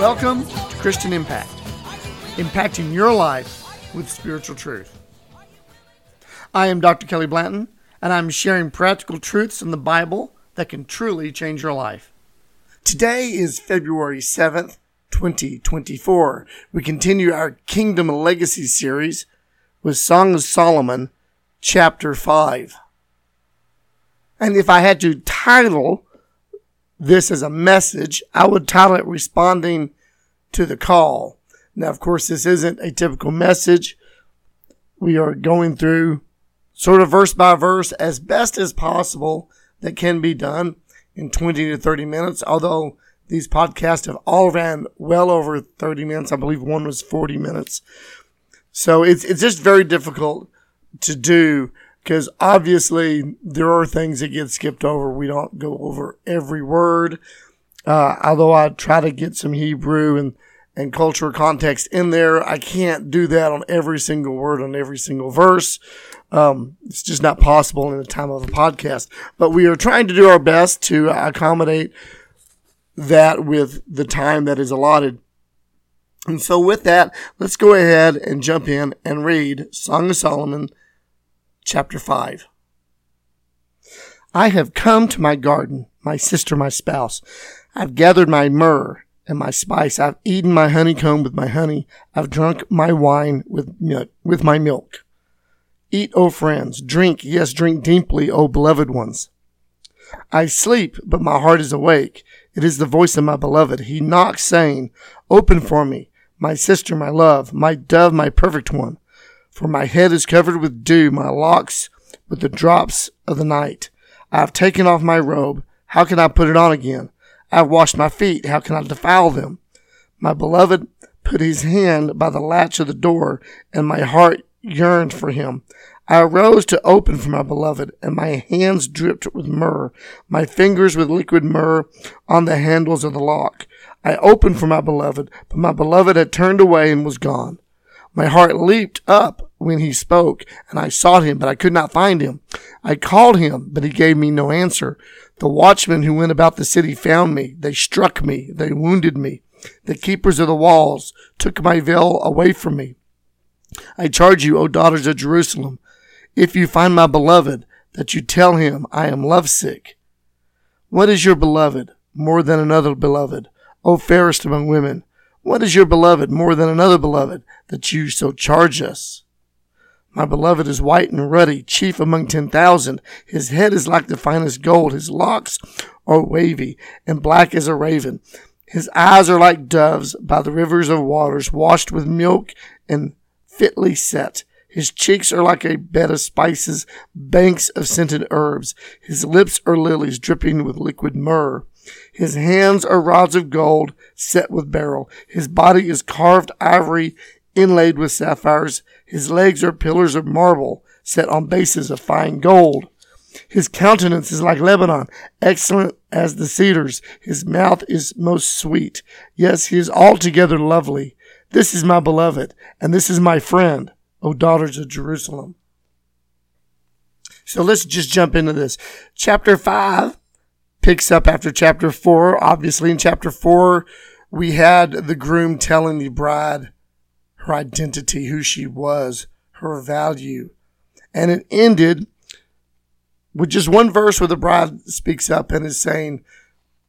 Welcome to Christian Impact, impacting your life with spiritual truth. I am Dr. Kelly Blanton, and I'm sharing practical truths in the Bible that can truly change your life. Today is February 7th, 2024. We continue our Kingdom Legacy series with Song of Solomon, chapter 5. And if I had to title this as a message, I would title it Responding to the Call. Now, of course, this isn't a typical message. We are going through sort of verse by verse as best as possible that can be done in 20 to 30 minutes, although these podcasts have all ran well over 30 minutes. I believe one was 40 minutes. So it's, it's just very difficult to do because obviously there are things that get skipped over. We don't go over every word. Uh, although I try to get some Hebrew and, and cultural context in there, I can't do that on every single word on every single verse. Um, it's just not possible in the time of a podcast. But we are trying to do our best to accommodate that with the time that is allotted. And so with that, let's go ahead and jump in and read Song of Solomon, chapter 5. I have come to my garden, my sister, my spouse. I've gathered my myrrh and my spice. I've eaten my honeycomb with my honey. I've drunk my wine with with my milk. Eat, O friends, drink, yes, drink deeply, O beloved ones. I sleep, but my heart is awake. It is the voice of my beloved. He knocks, saying, Open for me, my sister, my love, my dove, my perfect one. For my head is covered with dew, my locks with the drops of the night. I have taken off my robe. How can I put it on again? I have washed my feet. How can I defile them? My beloved put his hand by the latch of the door, and my heart yearned for him. I arose to open for my beloved, and my hands dripped with myrrh, my fingers with liquid myrrh on the handles of the lock. I opened for my beloved, but my beloved had turned away and was gone. My heart leaped up when he spoke, and I sought him, but I could not find him. I called him, but he gave me no answer. The watchmen who went about the city found me. They struck me. They wounded me. The keepers of the walls took my veil away from me. I charge you, O daughters of Jerusalem, if you find my beloved, that you tell him I am lovesick. What is your beloved more than another beloved, O fairest among women? What is your beloved more than another beloved, that you so charge us? My beloved is white and ruddy, chief among ten thousand. His head is like the finest gold. His locks are wavy and black as a raven. His eyes are like doves by the rivers of waters, washed with milk and fitly set. His cheeks are like a bed of spices, banks of scented herbs. His lips are lilies dripping with liquid myrrh. His hands are rods of gold set with beryl. His body is carved ivory inlaid with sapphires. His legs are pillars of marble set on bases of fine gold. His countenance is like Lebanon, excellent as the cedars. His mouth is most sweet. Yes, he is altogether lovely. This is my beloved, and this is my friend, O daughters of Jerusalem. So let's just jump into this. Chapter 5 picks up after chapter 4. Obviously, in chapter 4, we had the groom telling the bride her identity, who she was, her value. And it ended with just one verse where the bride speaks up and is saying,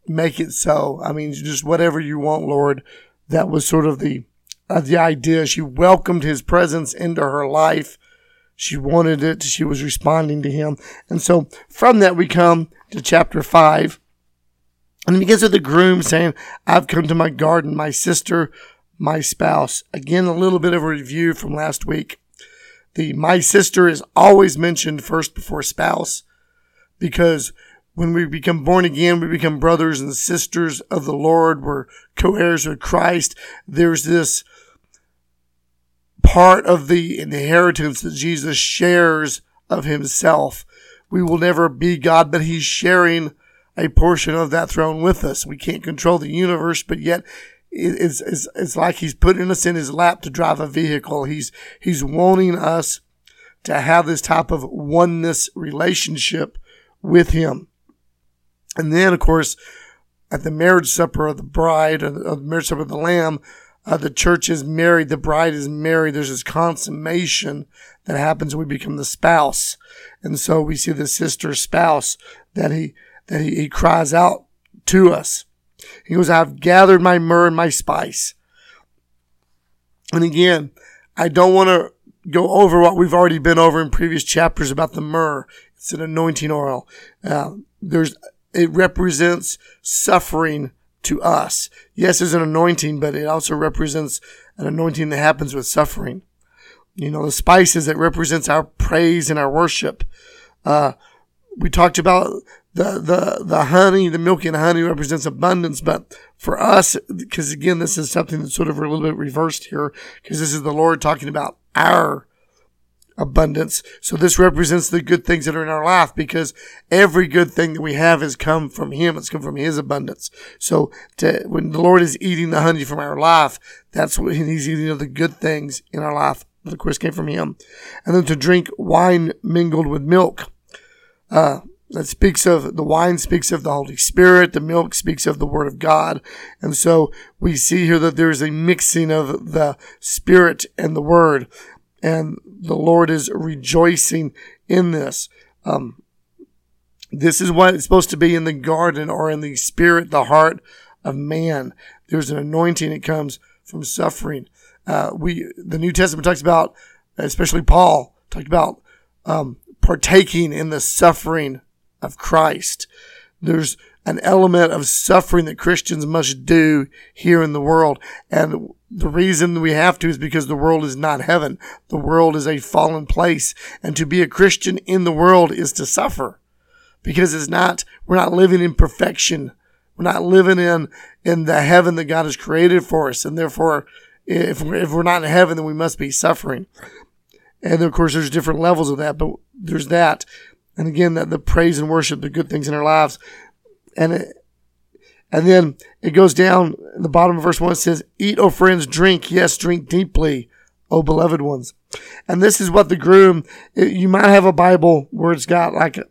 Make it so. I mean, just whatever you want, Lord. That was sort of the uh, the idea. She welcomed his presence into her life. She wanted it. She was responding to him. And so from that, we come to chapter five. And it begins with the groom saying, I've come to my garden, my sister, my spouse. Again, a little bit of a review from last week. The my sister is always mentioned first before spouse because When we become born again, we become brothers and sisters of the Lord. We're co-heirs with Christ. There's this part of the inheritance that Jesus shares of himself. We will never be God, but he's sharing a portion of that throne with us. We can't control the universe, but yet it's, it's, it's like he's putting us in his lap to drive a vehicle. He's, he's wanting us to have this type of oneness relationship with him. And then, of course, at the marriage supper of the bride, or the marriage supper of the lamb, uh, the church is married, the bride is married. There's this consummation that happens when we become the spouse. And so we see the sister spouse that he, that he, he cries out to us. He goes, I've gathered my myrrh and my spice. And again, I don't want to go over what we've already been over in previous chapters about the myrrh. It's an anointing oil. Uh, there's, it represents suffering to us. Yes, there's an anointing, but it also represents an anointing that happens with suffering. You know, the spices that represents our praise and our worship. Uh, we talked about the, the, the honey, the milk and honey represents abundance, but for us, because again, this is something that's sort of a little bit reversed here, because this is the Lord talking about our abundance. So this represents the good things that are in our life because every good thing that we have has come from Him. It's come from His abundance. So to, when the Lord is eating the honey from our life, that's what He's eating of the good things in our life that of course came from Him. And then to drink wine mingled with milk. Uh, that speaks of the wine speaks of the Holy Spirit, the milk speaks of the Word of God. And so we see here that there's a mixing of the Spirit and the Word and the Lord is rejoicing in this. Um, this is what it's supposed to be in the garden or in the spirit, the heart of man. There's an anointing that comes from suffering. Uh, we, the New Testament talks about, especially Paul, talked about um, partaking in the suffering of Christ. There's an element of suffering that Christians must do here in the world. And the reason we have to is because the world is not heaven. The world is a fallen place. And to be a Christian in the world is to suffer because it's not, we're not living in perfection. We're not living in, in the heaven that God has created for us. And therefore, if we're, if we're not in heaven, then we must be suffering. And of course, there's different levels of that, but there's that. And again, that the praise and worship, the good things in our lives. And it, and then it goes down in the bottom of verse one. It says, eat, O friends, drink. Yes, drink deeply, O beloved ones. And this is what the groom, you might have a Bible where it's got like a,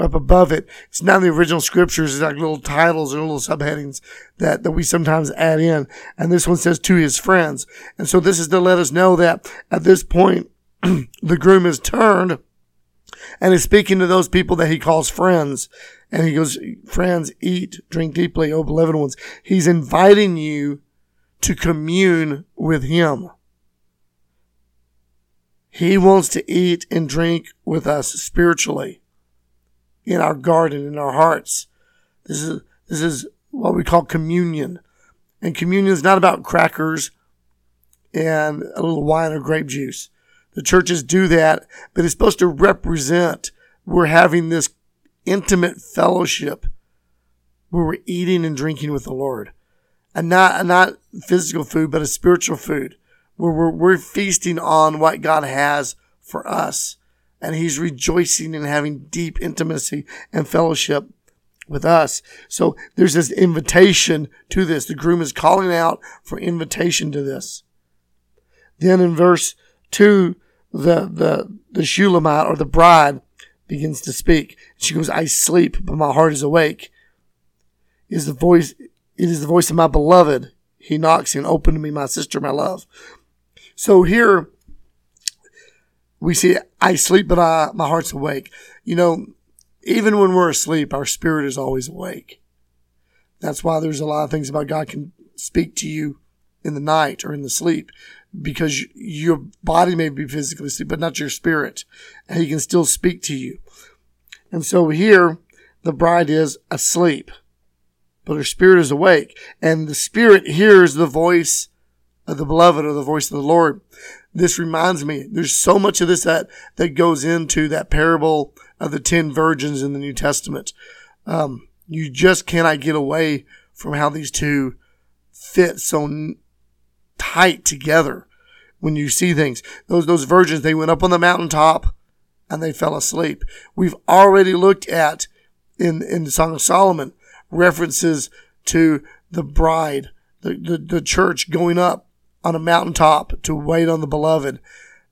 up above it. It's not in the original scriptures. It's like little titles or little subheadings that, that we sometimes add in. And this one says to his friends. And so this is to let us know that at this point, the groom is turned and is speaking to those people that he calls friends. And he goes, friends, eat, drink deeply, oh beloved ones. He's inviting you to commune with him. He wants to eat and drink with us spiritually in our garden, in our hearts. This is, this is what we call communion. And communion is not about crackers and a little wine or grape juice. The churches do that, but it's supposed to represent we're having this intimate fellowship where we're eating and drinking with the Lord. And not, not physical food, but a spiritual food where we're, we're feasting on what God has for us. And he's rejoicing in having deep intimacy and fellowship with us. So there's this invitation to this. The groom is calling out for invitation to this. Then in verse two, the, the, the Shulamite or the bride begins to speak. She goes, I sleep, but my heart is awake. It is the voice, it is the voice of my beloved. He knocks and open to me, my sister, my love. So here we see, I sleep, but I, my heart's awake. You know, even when we're asleep, our spirit is always awake. That's why there's a lot of things about God can speak to you in the night or in the sleep because your body may be physically asleep, but not your spirit. And he can still speak to you. And so here, the bride is asleep, but her spirit is awake. And the spirit hears the voice of the beloved or the voice of the Lord. This reminds me, there's so much of this that, that goes into that parable of the ten virgins in the New Testament. Um, you just cannot get away from how these two fit so tight together when you see things. Those, those virgins, they went up on the mountaintop and they fell asleep. We've already looked at in, in the Song of Solomon references to the bride, the, the, the church going up on a mountaintop to wait on the beloved.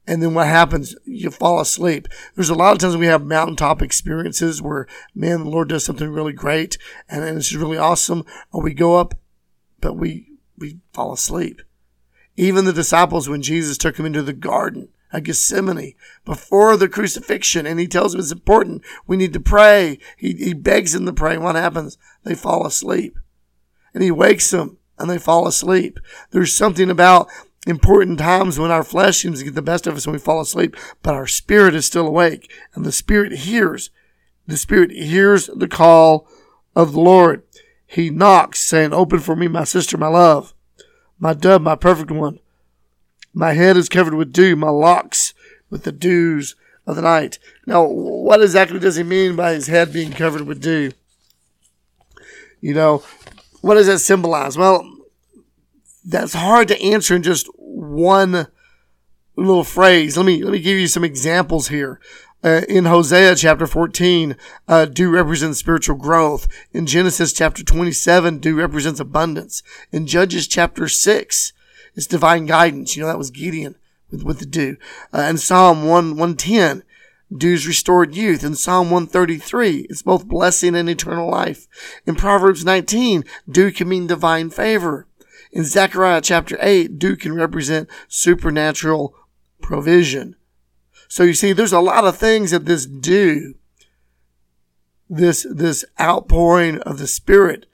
And then what happens? You fall asleep. There's a lot of times we have mountaintop experiences where, man, the Lord does something really great and, and it's really awesome. Or we go up, but we, we fall asleep. Even the disciples, when Jesus took them into the garden at Gethsemane before the crucifixion, and he tells them it's important. We need to pray. He, he begs them to pray. What happens? They fall asleep. And he wakes them and they fall asleep. There's something about important times when our flesh seems to get the best of us when we fall asleep, but our spirit is still awake and the spirit hears. The spirit hears the call of the Lord. He knocks saying, open for me, my sister, my love, my dove, my perfect one. My head is covered with dew, my locks with the dews of the night. Now, what exactly does he mean by his head being covered with dew? You know, what does that symbolize? Well, that's hard to answer in just one little phrase. Let me let me give you some examples here. Uh, in Hosea chapter 14, uh, dew represents spiritual growth. In Genesis chapter 27, dew represents abundance. In Judges chapter 6, it's divine guidance. You know, that was Gideon with, with the dew. Uh, in Psalm 1, 110, dew's restored youth. In Psalm 133, it's both blessing and eternal life. In Proverbs 19, dew can mean divine favor. In Zechariah chapter 8, dew can represent supernatural provision. So you see, there's a lot of things that this dew, this, this outpouring of the Spirit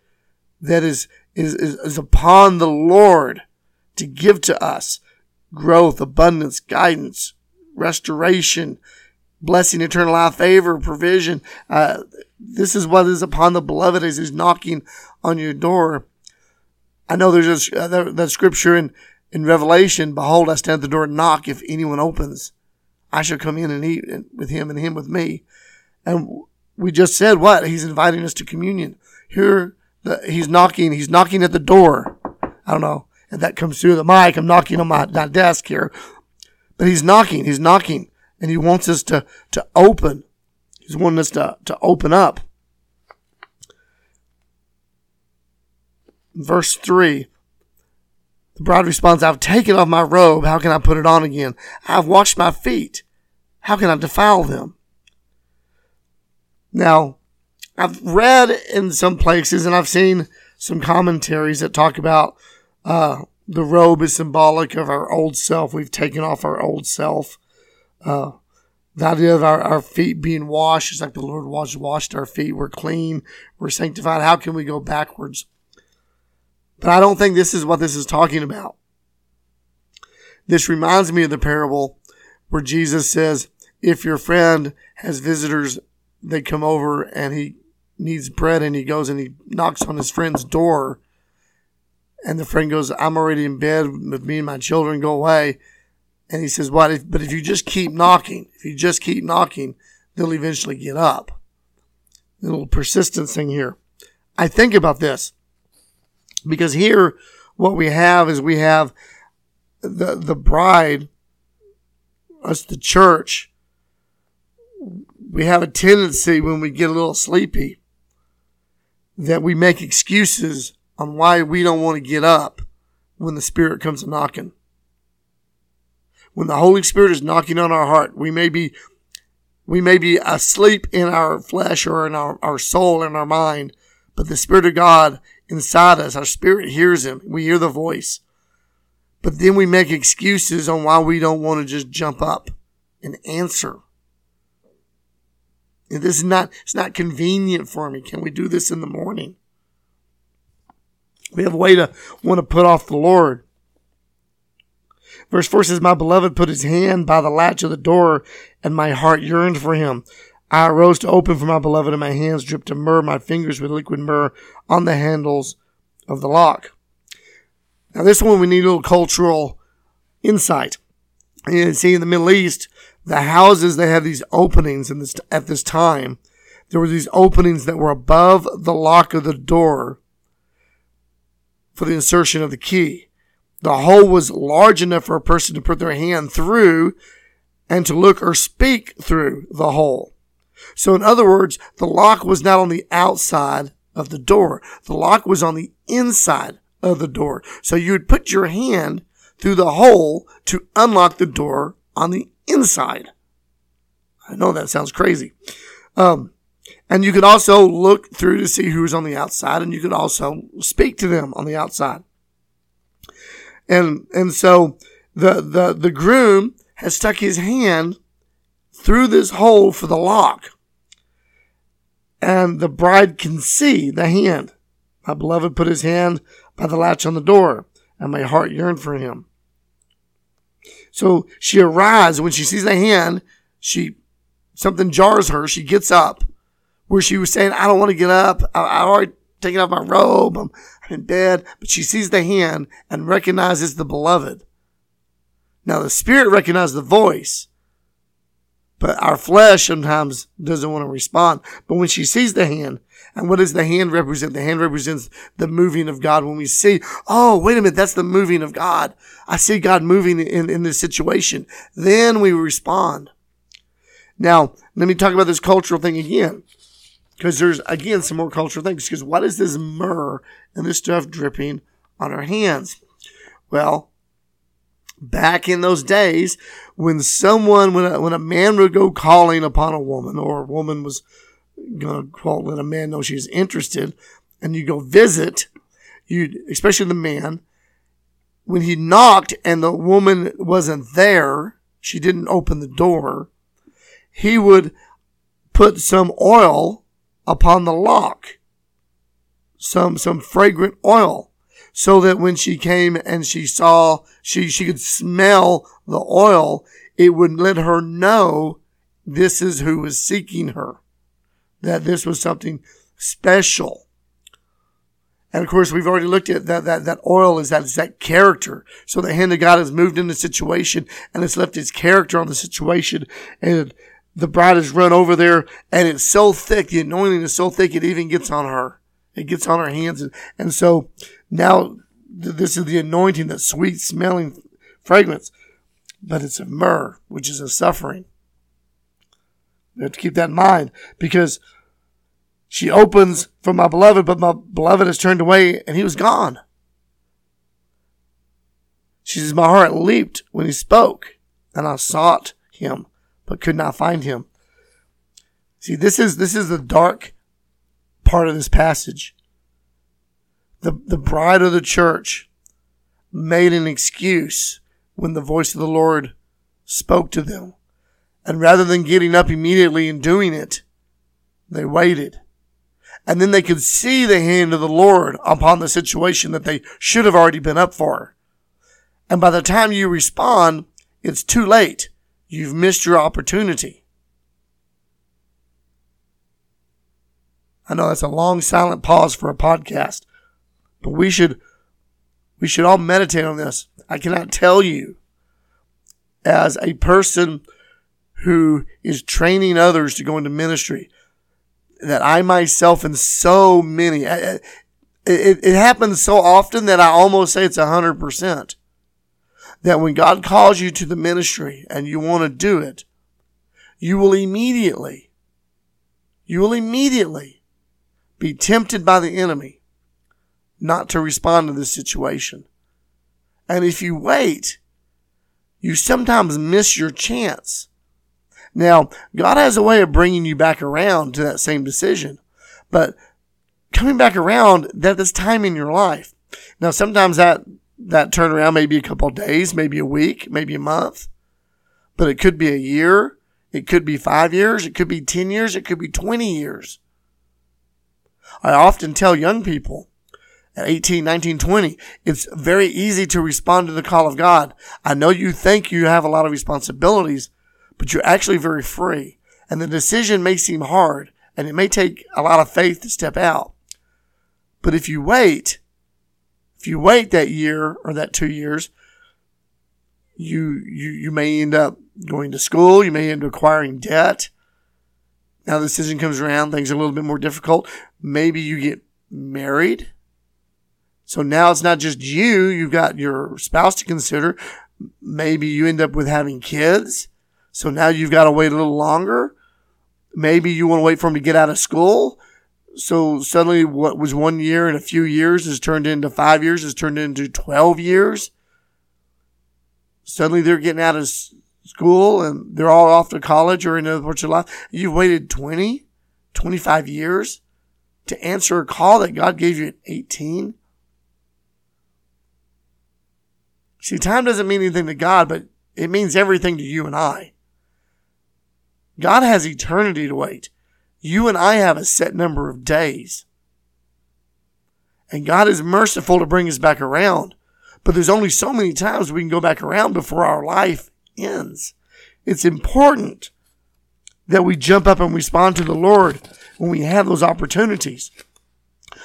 that is, is, is, upon the Lord to give to us growth, abundance, guidance, restoration, blessing, eternal life, favor, provision. Uh, this is what is upon the beloved as he's knocking on your door. I know there's a, uh, that scripture in, in Revelation, behold, I stand at the door and knock. If anyone opens, I shall come in and eat with him and him with me. And we just said what? He's inviting us to communion. Here, the, he's knocking, he's knocking at the door. I don't know if that comes through the mic. I'm knocking on my, my desk here, but he's knocking, he's knocking and he wants us to, to open. He's wanting us to, to open up. Verse 3 The bride responds, I've taken off my robe. How can I put it on again? I've washed my feet. How can I defile them? Now, I've read in some places and I've seen some commentaries that talk about uh, the robe is symbolic of our old self. We've taken off our old self. Uh, the idea of our, our feet being washed is like the Lord washed, washed our feet. We're clean. We're sanctified. How can we go backwards? But I don't think this is what this is talking about. This reminds me of the parable where Jesus says, if your friend has visitors, they come over and he needs bread and he goes and he knocks on his friend's door and the friend goes, I'm already in bed with me and my children, go away. And he says, what? If, but if you just keep knocking, if you just keep knocking, they'll eventually get up. A little persistence thing here. I think about this because here what we have is we have the, the bride, us, the church. We have a tendency when we get a little sleepy that we make excuses on why we don't want to get up when the Spirit comes knocking when the Holy Spirit is knocking on our heart, we may be we may be asleep in our flesh or in our, our soul and our mind, but the Spirit of God inside us, our spirit hears him. We hear the voice. But then we make excuses on why we don't want to just jump up and answer. And this is not, it's not convenient for me. Can we do this in the morning? We have a way to want to put off the Lord. Verse 4 says, My beloved put his hand by the latch of the door, and my heart yearned for him. I arose to open for my beloved, and my hands dripped to myrrh, my fingers with liquid myrrh on the handles of the lock. Now, this one we need a little cultural insight. And see, in the Middle East, the houses they have these openings in this at this time. there were these openings that were above the lock of the door for the insertion of the key. The hole was large enough for a person to put their hand through and to look or speak through the hole. So in other words, the lock was not on the outside of the door. The lock was on the inside of the door. So you would put your hand through the hole to unlock the door on the inside. I know that sounds crazy. Um, and you could also look through to see who's on the outside and you could also speak to them on the outside. And, and so the, the, the groom has stuck his hand through this hole for the lock. And the bride can see the hand. My beloved put his hand by the latch on the door, and my heart yearned for him. So she arrives. When she sees the hand, she something jars her. She gets up, where she was saying, "I don't want to get up. I, I already taken off my robe. I'm in bed." But she sees the hand and recognizes the beloved. Now the spirit recognizes the voice, but our flesh sometimes doesn't want to respond. But when she sees the hand, and what does the hand represent? The hand represents the moving of God. When we see, oh, wait a minute, that's the moving of God. I see God moving in, in this situation. Then we respond. Now, let me talk about this cultural thing again. Because there's, again, some more cultural things. Because what is this myrrh and this stuff dripping on our hands? Well, back in those days, when someone, when a, when a man would go calling upon a woman, or a woman was going to quote, let a man know she's interested, and you go visit, you, especially the man, when he knocked and the woman wasn't there, she didn't open the door, he would put some oil upon the lock, some, some fragrant oil, so that when she came and she saw, she, she could smell the oil, it would let her know this is who was seeking her, that this was something special. And of course, we've already looked at that, that, that oil is that, is that character. So the hand of God has moved in the situation and it's left its character on the situation. And the bride has run over there and it's so thick. The anointing is so thick. It even gets on her. It gets on our hands. And, and so now this is the anointing, that sweet smelling fragrance, but it's of myrrh, which is a suffering. We have to keep that in mind because she opens for my beloved, but my beloved has turned away and he was gone. She says, My heart leaped when he spoke, and I sought him, but could not find him. See, this is this is the dark part of this passage. The the bride of the church made an excuse when the voice of the Lord spoke to them. And rather than getting up immediately and doing it, they waited and then they could see the hand of the Lord upon the situation that they should have already been up for. And by the time you respond, it's too late. You've missed your opportunity. I know that's a long silent pause for a podcast, but we should we should all meditate on this. I cannot tell you as a person who is training others to go into ministry that I myself and so many, it, it, it happens so often that I almost say it's a hundred percent. That when God calls you to the ministry and you want to do it, you will immediately, you will immediately be tempted by the enemy not to respond to this situation. And if you wait, you sometimes miss your chance now, God has a way of bringing you back around to that same decision, but coming back around, that is time in your life. Now, sometimes that, that turnaround may be a couple days, maybe a week, maybe a month, but it could be a year. It could be five years. It could be 10 years. It could be 20 years. I often tell young people at 18, 19, 20, it's very easy to respond to the call of God. I know you think you have a lot of responsibilities, but you're actually very free. And the decision may seem hard and it may take a lot of faith to step out. But if you wait, if you wait that year or that two years, you, you, you may end up going to school. You may end up acquiring debt. Now the decision comes around, things are a little bit more difficult. Maybe you get married. So now it's not just you, you've got your spouse to consider. Maybe you end up with having kids. So now you've got to wait a little longer. Maybe you want to wait for them to get out of school. So suddenly what was one year and a few years is turned into five years, is turned into 12 years. Suddenly they're getting out of school and they're all off to college or in other parts of life. You've waited 20, 25 years to answer a call that God gave you at 18. See, time doesn't mean anything to God, but it means everything to you and I. God has eternity to wait. You and I have a set number of days. And God is merciful to bring us back around. But there's only so many times we can go back around before our life ends. It's important that we jump up and respond to the Lord when we have those opportunities.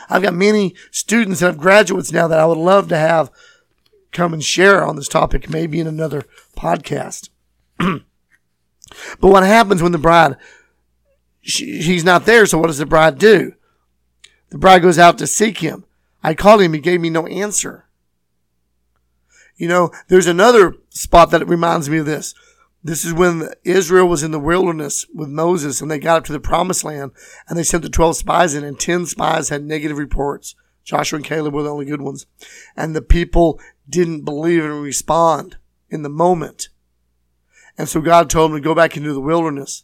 I've got many students and graduates now that I would love to have come and share on this topic, maybe in another podcast. but what happens when the bride, she, he's not there, so what does the bride do? The bride goes out to seek him. I called him, he gave me no answer. You know, there's another spot that it reminds me of this. This is when Israel was in the wilderness with Moses and they got up to the promised land and they sent the 12 spies in and 10 spies had negative reports. Joshua and Caleb were the only good ones. And the people didn't believe and respond in the moment. And so God told them to go back into the wilderness.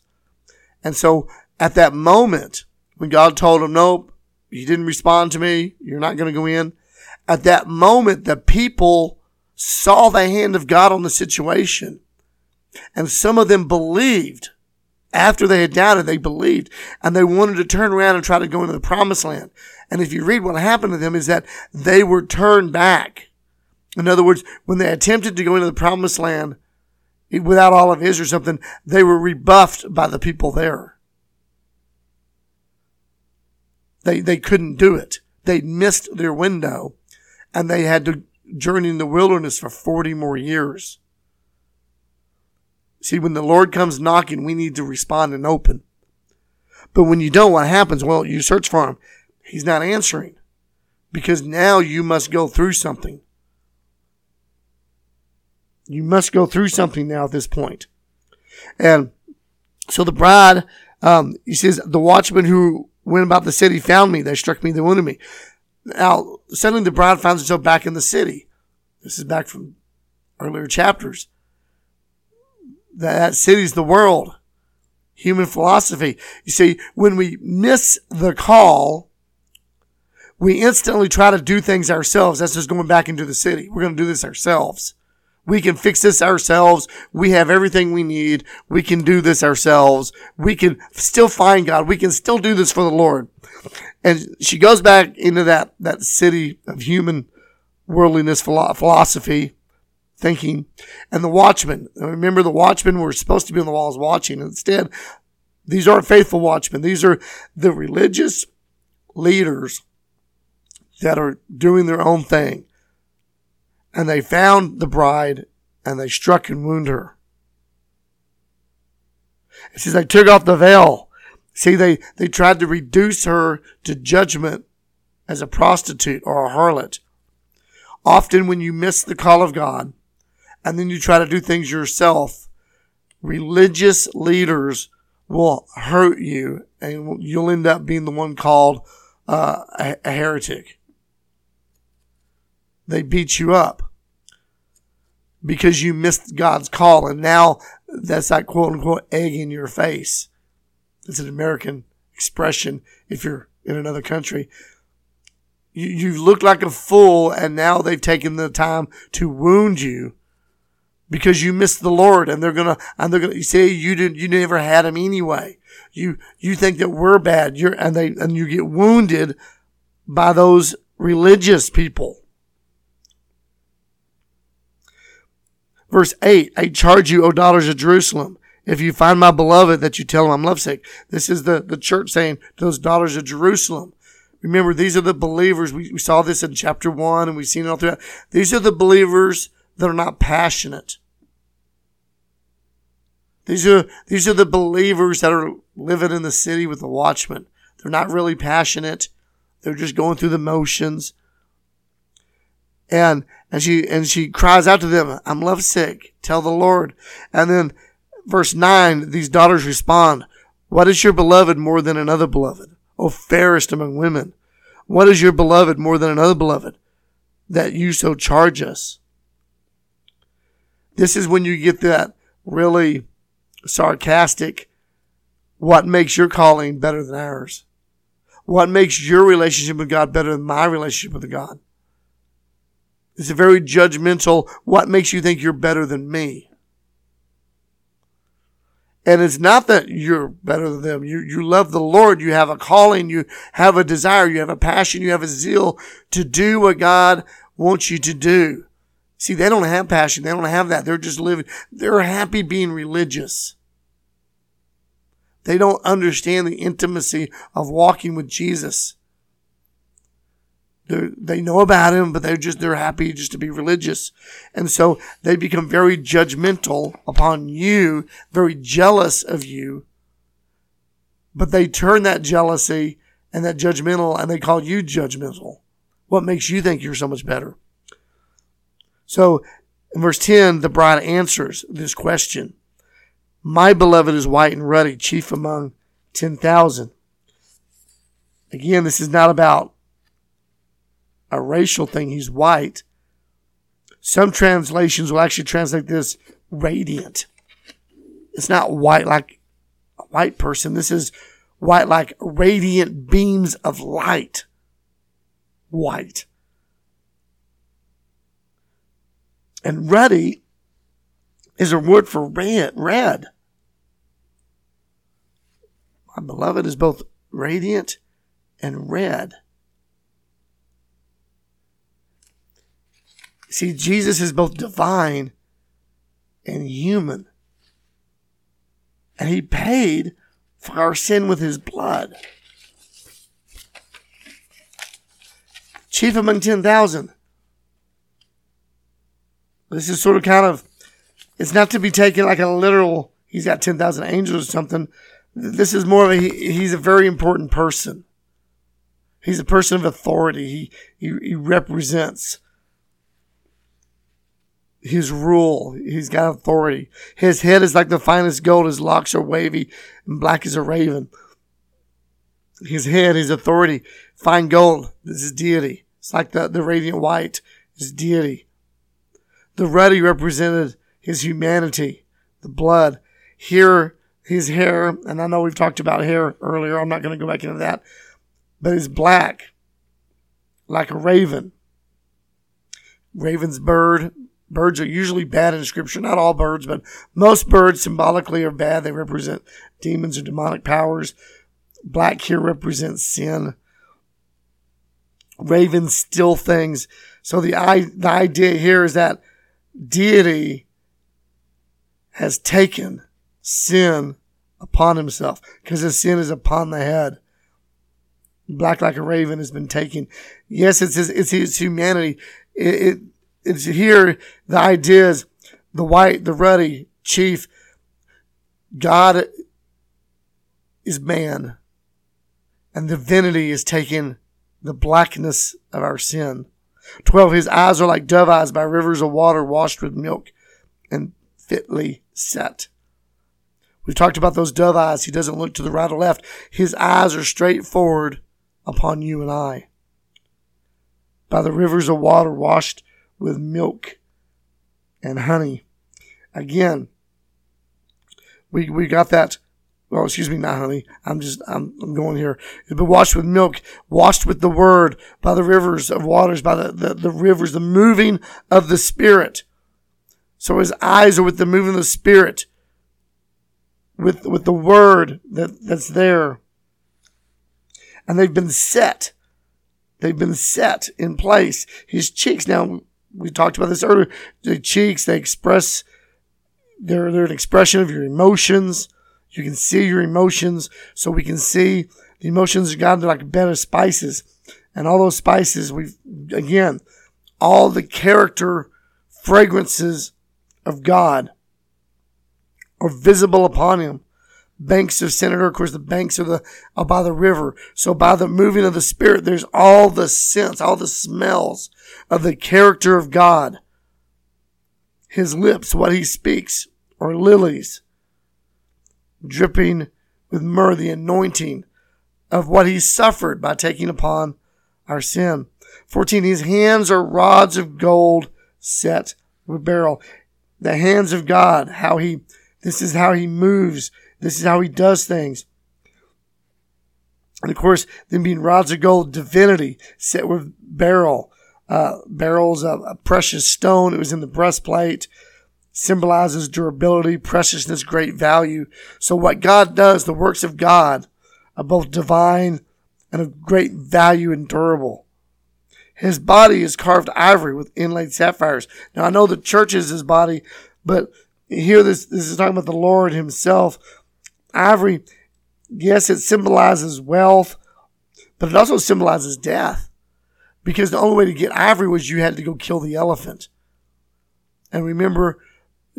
And so at that moment, when God told them, nope, you didn't respond to me, you're not going to go in. At that moment, the people saw the hand of God on the situation. And some of them believed. After they had doubted, they believed. And they wanted to turn around and try to go into the promised land. And if you read what happened to them is that they were turned back. In other words, when they attempted to go into the promised land without all of Israel or something, they were rebuffed by the people there. They, they couldn't do it. They missed their window and they had to journey in the wilderness for 40 more years. See, when the Lord comes knocking, we need to respond and open. But when you don't, what happens? Well, you search for him. He's not answering because now you must go through something. You must go through something now at this point. And so the bride, um, he says, the watchman who went about the city found me. They struck me, they wounded me. Now, suddenly the bride finds herself back in the city. This is back from earlier chapters. That city's the world. Human philosophy. You see, when we miss the call, we instantly try to do things ourselves. That's just going back into the city. We're going to do this ourselves. We can fix this ourselves. We have everything we need. We can do this ourselves. We can still find God. We can still do this for the Lord. And she goes back into that, that city of human worldliness philosophy thinking. And the watchmen, remember the watchmen were supposed to be on the walls watching. Instead, these aren't faithful watchmen. These are the religious leaders that are doing their own thing. And they found the bride and they struck and wounded her. It says they took off the veil See, they, they tried to reduce her to judgment as a prostitute or a harlot. Often when you miss the call of God and then you try to do things yourself, religious leaders will hurt you and you'll end up being the one called uh, a, a heretic. They beat you up because you missed God's call and now that's that quote unquote egg in your face. It's an American expression if you're in another country. You, you look like a fool, and now they've taken the time to wound you because you missed the Lord, and they're gonna and they're gonna say you didn't you never had him anyway. You you think that we're bad. You're and they and you get wounded by those religious people. Verse 8, I charge you, O daughters of Jerusalem, if you find my beloved, that you tell him I'm lovesick. This is the, the church saying to those daughters of Jerusalem. Remember, these are the believers. We, we saw this in chapter one and we've seen it all throughout. These are the believers that are not passionate. These are these are the believers that are living in the city with the watchman. They're not really passionate. They're just going through the motions. And and she and she cries out to them, I'm lovesick. Tell the Lord. And then verse nine, these daughters respond, What is your beloved more than another beloved? O fairest among women. What is your beloved more than another beloved? That you so charge us. This is when you get that really sarcastic, what makes your calling better than ours? What makes your relationship with God better than my relationship with God? It's a very judgmental, what makes you think you're better than me? And it's not that you're better than them. You, you love the Lord. You have a calling. You have a desire. You have a passion. You have a zeal to do what God wants you to do. See, they don't have passion. They don't have that. They're just living. They're happy being religious. They don't understand the intimacy of walking with Jesus. They're, they know about him, but they're just, they're happy just to be religious. And so they become very judgmental upon you, very jealous of you. But they turn that jealousy and that judgmental and they call you judgmental. What makes you think you're so much better? So in verse 10, the bride answers this question. My beloved is white and ruddy, chief among 10,000. Again, this is not about a racial thing. He's white. Some translations will actually translate this radiant. It's not white like a white person. This is white like radiant beams of light. White. And ruddy is a word for red. Red. My beloved is both radiant and red. See, Jesus is both divine and human. And he paid for our sin with his blood. Chief among 10,000. This is sort of kind of, it's not to be taken like a literal, he's got 10,000 angels or something. This is more of a, he's a very important person. He's a person of authority. He, he, he represents his rule. He's got authority. His head is like the finest gold. His locks are wavy and black as a raven. His head, his authority, fine gold. This is deity. It's like the, the radiant white is deity. The ruddy represented his humanity, the blood. Here, his hair, and I know we've talked about hair earlier. I'm not going to go back into that, but it's black, like a raven. Raven's bird, Birds are usually bad in scripture. Not all birds, but most birds symbolically are bad. They represent demons or demonic powers. Black here represents sin. Ravens steal things. So the, the idea here is that deity has taken sin upon himself because his sin is upon the head. Black like a raven has been taken. Yes, it's his, it's his humanity. It, it, it's here the idea is the white, the ruddy chief. God is man, and divinity is taking the blackness of our sin. 12. His eyes are like dove eyes by rivers of water washed with milk and fitly set. We've talked about those dove eyes. He doesn't look to the right or left. His eyes are straight forward upon you and I. By the rivers of water washed with milk and honey. Again, we, we got that. Well, excuse me, not honey. I'm just, I'm, I'm going here. It's been washed with milk, washed with the word by the rivers of waters, by the, the, the rivers, the moving of the spirit. So his eyes are with the moving of the spirit, with, with the word that, that's there. And they've been set. They've been set in place. His cheeks now, we talked about this earlier. The cheeks, they express, they're, they're an expression of your emotions. You can see your emotions. So we can see the emotions of God. They're like a bed of spices. And all those spices, we've, again, all the character fragrances of God are visible upon him. Banks of Senator, of course, the banks are the are by the river. So by the moving of the Spirit, there's all the scents, all the smells of the character of God. His lips, what he speaks, are lilies, dripping with myrrh, the anointing of what he suffered by taking upon our sin. 14. His hands are rods of gold set with beryl. The hands of God, how he, this is how he moves. This is how he does things. And of course, then being rods of gold, divinity set with beryl. Uh, beryl's a, a precious stone. It was in the breastplate symbolizes durability, preciousness, great value. So what God does, the works of God are both divine and of great value and durable. His body is carved ivory with inlaid sapphires. Now I know the church is his body, but here this, this is talking about the Lord himself. Ivory, yes, it symbolizes wealth, but it also symbolizes death. Because the only way to get ivory was you had to go kill the elephant. And remember,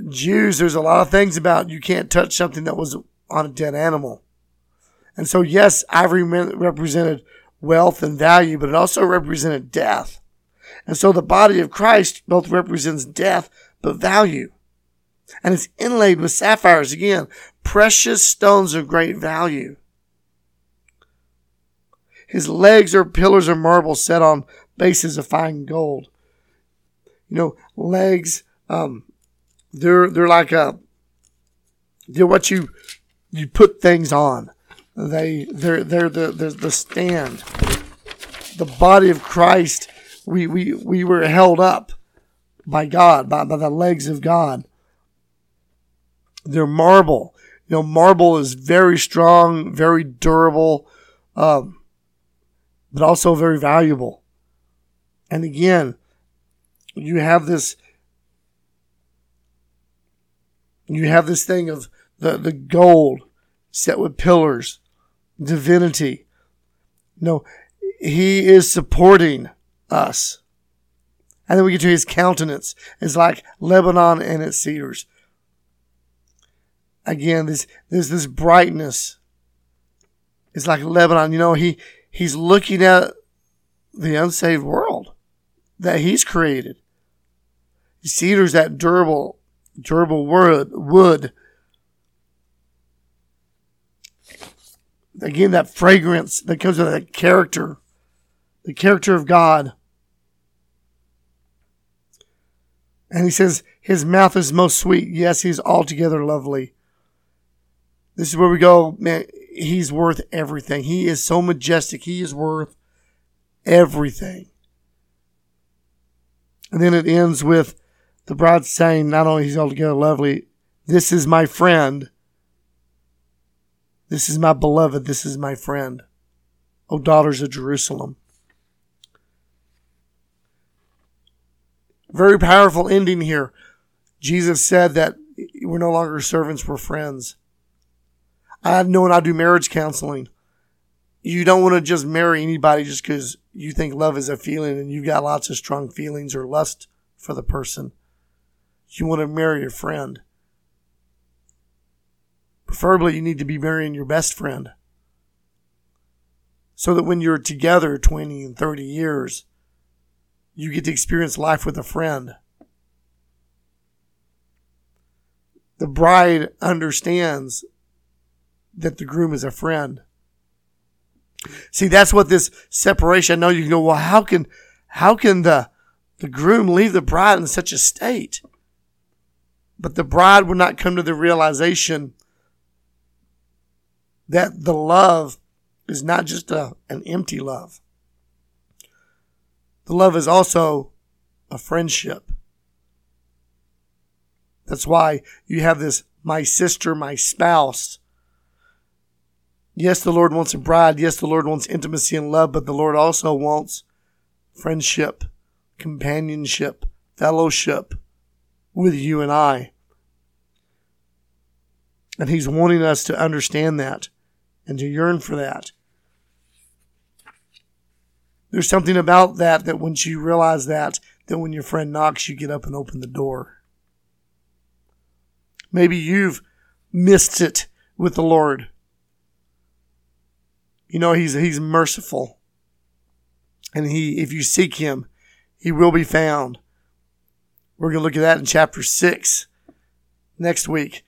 Jews, there's a lot of things about you can't touch something that was on a dead animal. And so, yes, ivory represented wealth and value, but it also represented death. And so the body of Christ both represents death, but value. And it's inlaid with sapphires, again, precious stones of great value. His legs are pillars of marble set on bases of fine gold. You know, legs, um, they're they're like a they're what you you put things on. They they're they're the the, the stand. The body of Christ. We we we were held up by God by, by the legs of God. They're marble. You know, marble is very strong, very durable, um, but also very valuable. And again, you have this you have this thing of the, the gold set with pillars, divinity. No, he is supporting us. And then we get to his countenance. It's like Lebanon and its cedars. Again, this there's this brightness. It's like Lebanon. You know, he he's looking at the unsaved world that he's created. Cedars that durable durable wood, wood. Again, that fragrance that comes with that character, the character of God. And he says, His mouth is most sweet. Yes, he's altogether lovely. This is where we go, man. He's worth everything. He is so majestic. He is worth everything. And then it ends with the bride saying, not only he's altogether lovely, this is my friend. This is my beloved. This is my friend. O daughters of Jerusalem. Very powerful ending here. Jesus said that we're no longer servants, we're friends. I know when I do marriage counseling, you don't want to just marry anybody just because you think love is a feeling and you've got lots of strong feelings or lust for the person you want to marry a friend. Preferably, you need to be marrying your best friend. So that when you're together 20 and 30 years, you get to experience life with a friend. The bride understands that the groom is a friend. See, that's what this separation. I know you can go, well, how can, how can the, the groom leave the bride in such a state? But the bride would not come to the realization that the love is not just a, an empty love. The love is also a friendship. That's why you have this, my sister, my spouse. Yes, the Lord wants a bride. Yes, the Lord wants intimacy and love, but the Lord also wants friendship, companionship, fellowship with you and I. And He's wanting us to understand that and to yearn for that. There's something about that that once you realize that, that when your friend knocks, you get up and open the door. Maybe you've missed it with the Lord. You know, he's, he's merciful. And he, if you seek him, he will be found. We're going to look at that in chapter six next week.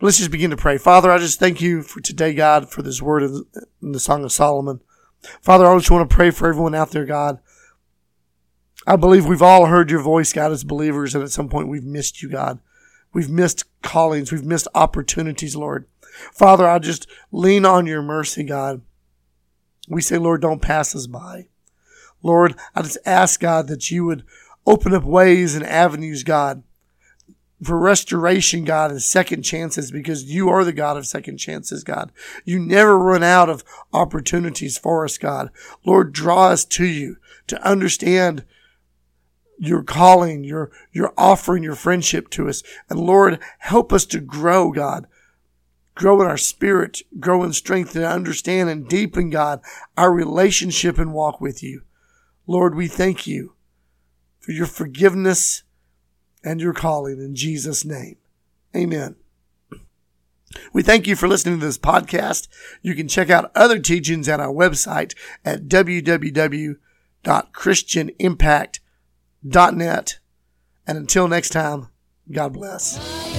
But let's just begin to pray. Father, I just thank you for today, God, for this word in the Song of Solomon. Father, I just want to pray for everyone out there, God. I believe we've all heard your voice, God, as believers, and at some point we've missed you, God. We've missed callings. We've missed opportunities, Lord. Father, I just lean on your mercy, God. We say, Lord, don't pass us by. Lord, I just ask, God, that you would open up ways and avenues, God, for restoration, God, and second chances because you are the God of second chances, God. You never run out of opportunities for us, God. Lord, draw us to you to understand your calling, your, your offering your friendship to us. And Lord, help us to grow, God. Grow in our spirit, grow in strength and understand and deepen, God, our relationship and walk with you. Lord, we thank you for your forgiveness and your calling in Jesus' name. Amen. We thank you for listening to this podcast. You can check out other teachings at our website at www.christianimpact.net. And until next time, God bless.